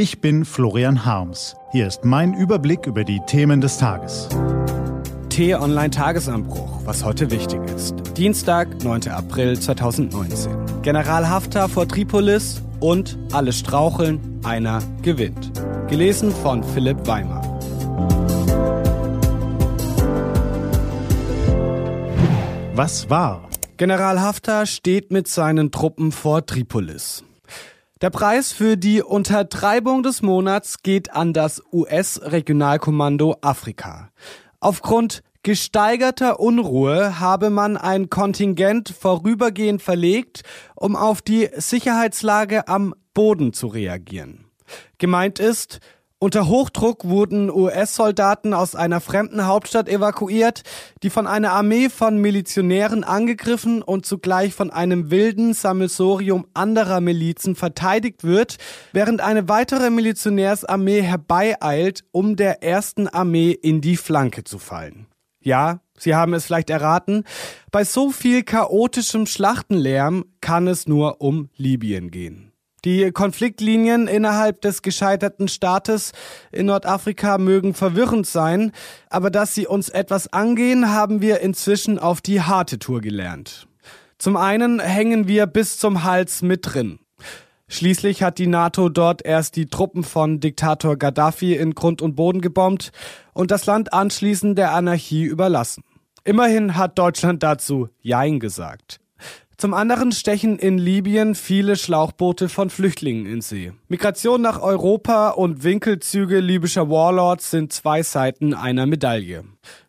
Ich bin Florian Harms. Hier ist mein Überblick über die Themen des Tages. T-Online-Tagesanbruch, was heute wichtig ist. Dienstag, 9. April 2019. General Haftar vor Tripolis und alle straucheln, einer gewinnt. Gelesen von Philipp Weimer. Was war? General Haftar steht mit seinen Truppen vor Tripolis. Der Preis für die Untertreibung des Monats geht an das US-Regionalkommando Afrika. Aufgrund gesteigerter Unruhe habe man ein Kontingent vorübergehend verlegt, um auf die Sicherheitslage am Boden zu reagieren. Gemeint ist, unter Hochdruck wurden US-Soldaten aus einer fremden Hauptstadt evakuiert, die von einer Armee von Milizionären angegriffen und zugleich von einem wilden Sammelsorium anderer Milizen verteidigt wird, während eine weitere Milizionärsarmee herbeieilt, um der ersten Armee in die Flanke zu fallen. Ja, Sie haben es vielleicht erraten, bei so viel chaotischem Schlachtenlärm kann es nur um Libyen gehen. Die Konfliktlinien innerhalb des gescheiterten Staates in Nordafrika mögen verwirrend sein, aber dass sie uns etwas angehen, haben wir inzwischen auf die harte Tour gelernt. Zum einen hängen wir bis zum Hals mit drin. Schließlich hat die NATO dort erst die Truppen von Diktator Gaddafi in Grund und Boden gebombt und das Land anschließend der Anarchie überlassen. Immerhin hat Deutschland dazu Jein gesagt. Zum anderen stechen in Libyen viele Schlauchboote von Flüchtlingen in See. Migration nach Europa und Winkelzüge libyscher Warlords sind zwei Seiten einer Medaille.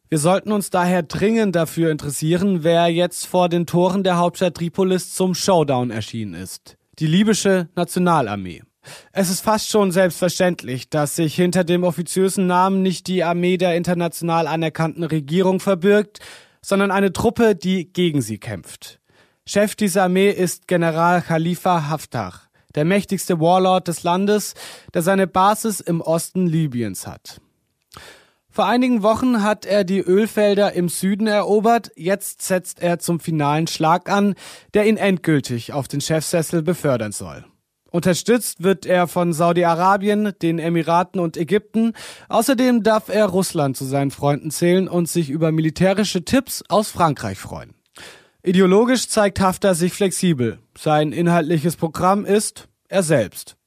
Wir sollten uns daher dringend dafür interessieren, wer jetzt vor den Toren der Hauptstadt Tripolis zum Showdown erschienen ist. Die libysche Nationalarmee. Es ist fast schon selbstverständlich, dass sich hinter dem offiziösen Namen nicht die Armee der international anerkannten Regierung verbirgt, sondern eine Truppe, die gegen sie kämpft. Chef dieser Armee ist General Khalifa Haftar, der mächtigste Warlord des Landes, der seine Basis im Osten Libyens hat. Vor einigen Wochen hat er die Ölfelder im Süden erobert, jetzt setzt er zum finalen Schlag an, der ihn endgültig auf den Chefsessel befördern soll. Unterstützt wird er von Saudi-Arabien, den Emiraten und Ägypten. Außerdem darf er Russland zu seinen Freunden zählen und sich über militärische Tipps aus Frankreich freuen. Ideologisch zeigt Haftar sich flexibel. Sein inhaltliches Programm ist er selbst.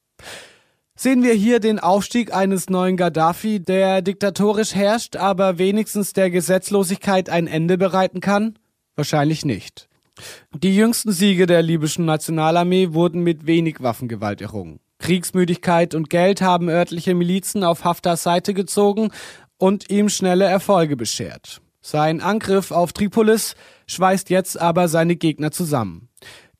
Sehen wir hier den Aufstieg eines neuen Gaddafi, der diktatorisch herrscht, aber wenigstens der Gesetzlosigkeit ein Ende bereiten kann? Wahrscheinlich nicht. Die jüngsten Siege der libyschen Nationalarmee wurden mit wenig Waffengewalt errungen. Kriegsmüdigkeit und Geld haben örtliche Milizen auf Haftars Seite gezogen und ihm schnelle Erfolge beschert. Sein Angriff auf Tripolis schweißt jetzt aber seine Gegner zusammen.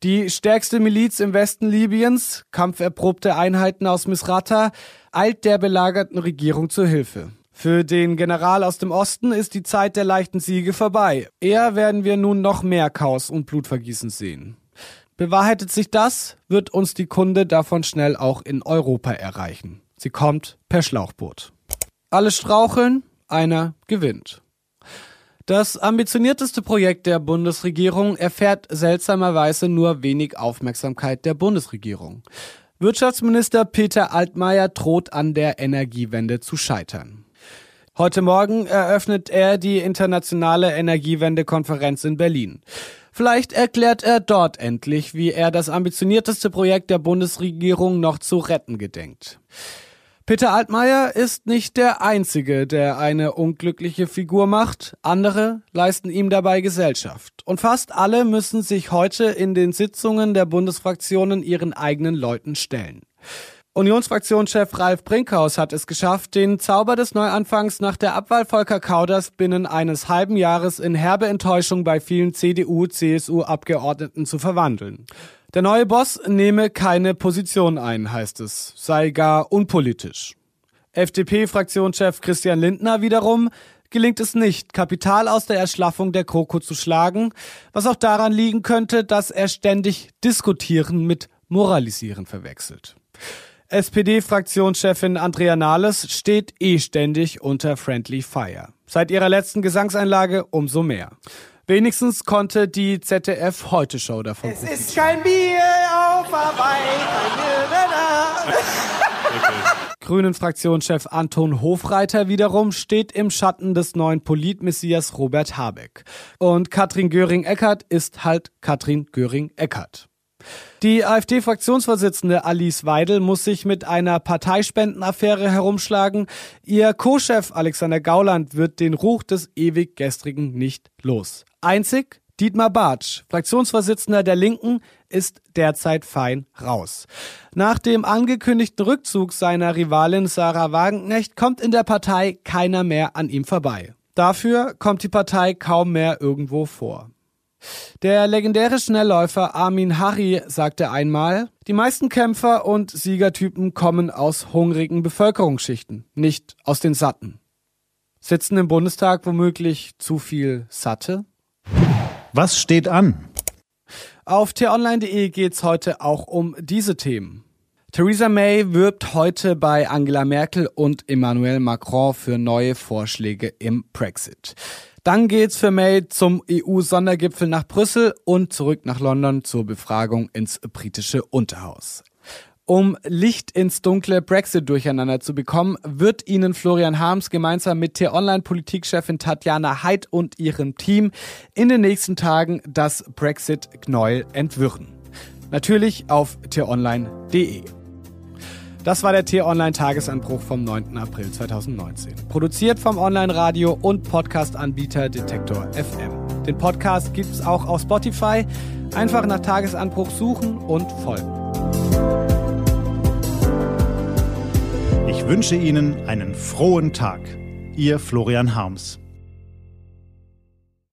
Die stärkste Miliz im Westen Libyens, kampferprobte Einheiten aus Misrata, eilt der belagerten Regierung zur Hilfe. Für den General aus dem Osten ist die Zeit der leichten Siege vorbei. Eher werden wir nun noch mehr Chaos und Blutvergießen sehen. Bewahrheitet sich das, wird uns die Kunde davon schnell auch in Europa erreichen. Sie kommt per Schlauchboot. Alle straucheln, einer gewinnt. Das ambitionierteste Projekt der Bundesregierung erfährt seltsamerweise nur wenig Aufmerksamkeit der Bundesregierung. Wirtschaftsminister Peter Altmaier droht an der Energiewende zu scheitern. Heute Morgen eröffnet er die internationale Energiewende-Konferenz in Berlin. Vielleicht erklärt er dort endlich, wie er das ambitionierteste Projekt der Bundesregierung noch zu retten gedenkt. Peter Altmaier ist nicht der Einzige, der eine unglückliche Figur macht. Andere leisten ihm dabei Gesellschaft. Und fast alle müssen sich heute in den Sitzungen der Bundesfraktionen ihren eigenen Leuten stellen. Unionsfraktionschef Ralf Brinkhaus hat es geschafft, den Zauber des Neuanfangs nach der Abwahl Volker Kauders binnen eines halben Jahres in herbe Enttäuschung bei vielen CDU-CSU-Abgeordneten zu verwandeln. Der neue Boss nehme keine Position ein, heißt es, sei gar unpolitisch. FDP-Fraktionschef Christian Lindner wiederum gelingt es nicht, Kapital aus der Erschlaffung der Kroko zu schlagen, was auch daran liegen könnte, dass er ständig Diskutieren mit Moralisieren verwechselt. SPD-Fraktionschefin Andrea Nahles steht eh ständig unter Friendly Fire. Seit ihrer letzten Gesangseinlage umso mehr. Wenigstens konnte die ZDF Heute Show davon Es ist kein Bier auf Bier da. Grünen-Fraktionschef Anton Hofreiter wiederum steht im Schatten des neuen Politmessias Robert Habeck. Und Katrin Göring-Eckardt ist halt Katrin Göring-Eckardt. Die AfD-Fraktionsvorsitzende Alice Weidel muss sich mit einer Parteispendenaffäre herumschlagen. Ihr Co-Chef Alexander Gauland wird den Ruch des ewig Gestrigen nicht los. Einzig Dietmar Bartsch, Fraktionsvorsitzender der Linken, ist derzeit fein raus. Nach dem angekündigten Rückzug seiner Rivalin Sarah Wagenknecht kommt in der Partei keiner mehr an ihm vorbei. Dafür kommt die Partei kaum mehr irgendwo vor. Der legendäre Schnellläufer Armin Harry sagte einmal, die meisten Kämpfer und Siegertypen kommen aus hungrigen Bevölkerungsschichten, nicht aus den Satten. Sitzen im Bundestag womöglich zu viel Satte? Was steht an? Auf t-online.de geht's heute auch um diese Themen. Theresa May wirbt heute bei Angela Merkel und Emmanuel Macron für neue Vorschläge im Brexit. Dann geht's für May zum EU-Sondergipfel nach Brüssel und zurück nach London zur Befragung ins britische Unterhaus. Um Licht ins dunkle Brexit-Durcheinander zu bekommen, wird Ihnen Florian Harms gemeinsam mit T-Online-Politikchefin Tatjana Heid und ihrem Team in den nächsten Tagen das Brexit-Knäuel entwirren. Natürlich auf t-online.de. Das war der T-Online-Tagesanbruch vom 9. April 2019. Produziert vom Online-Radio und Podcast-Anbieter Detektor FM. Den Podcast gibt es auch auf Spotify. Einfach nach Tagesanbruch suchen und folgen. Ich wünsche Ihnen einen frohen Tag. Ihr Florian Harms.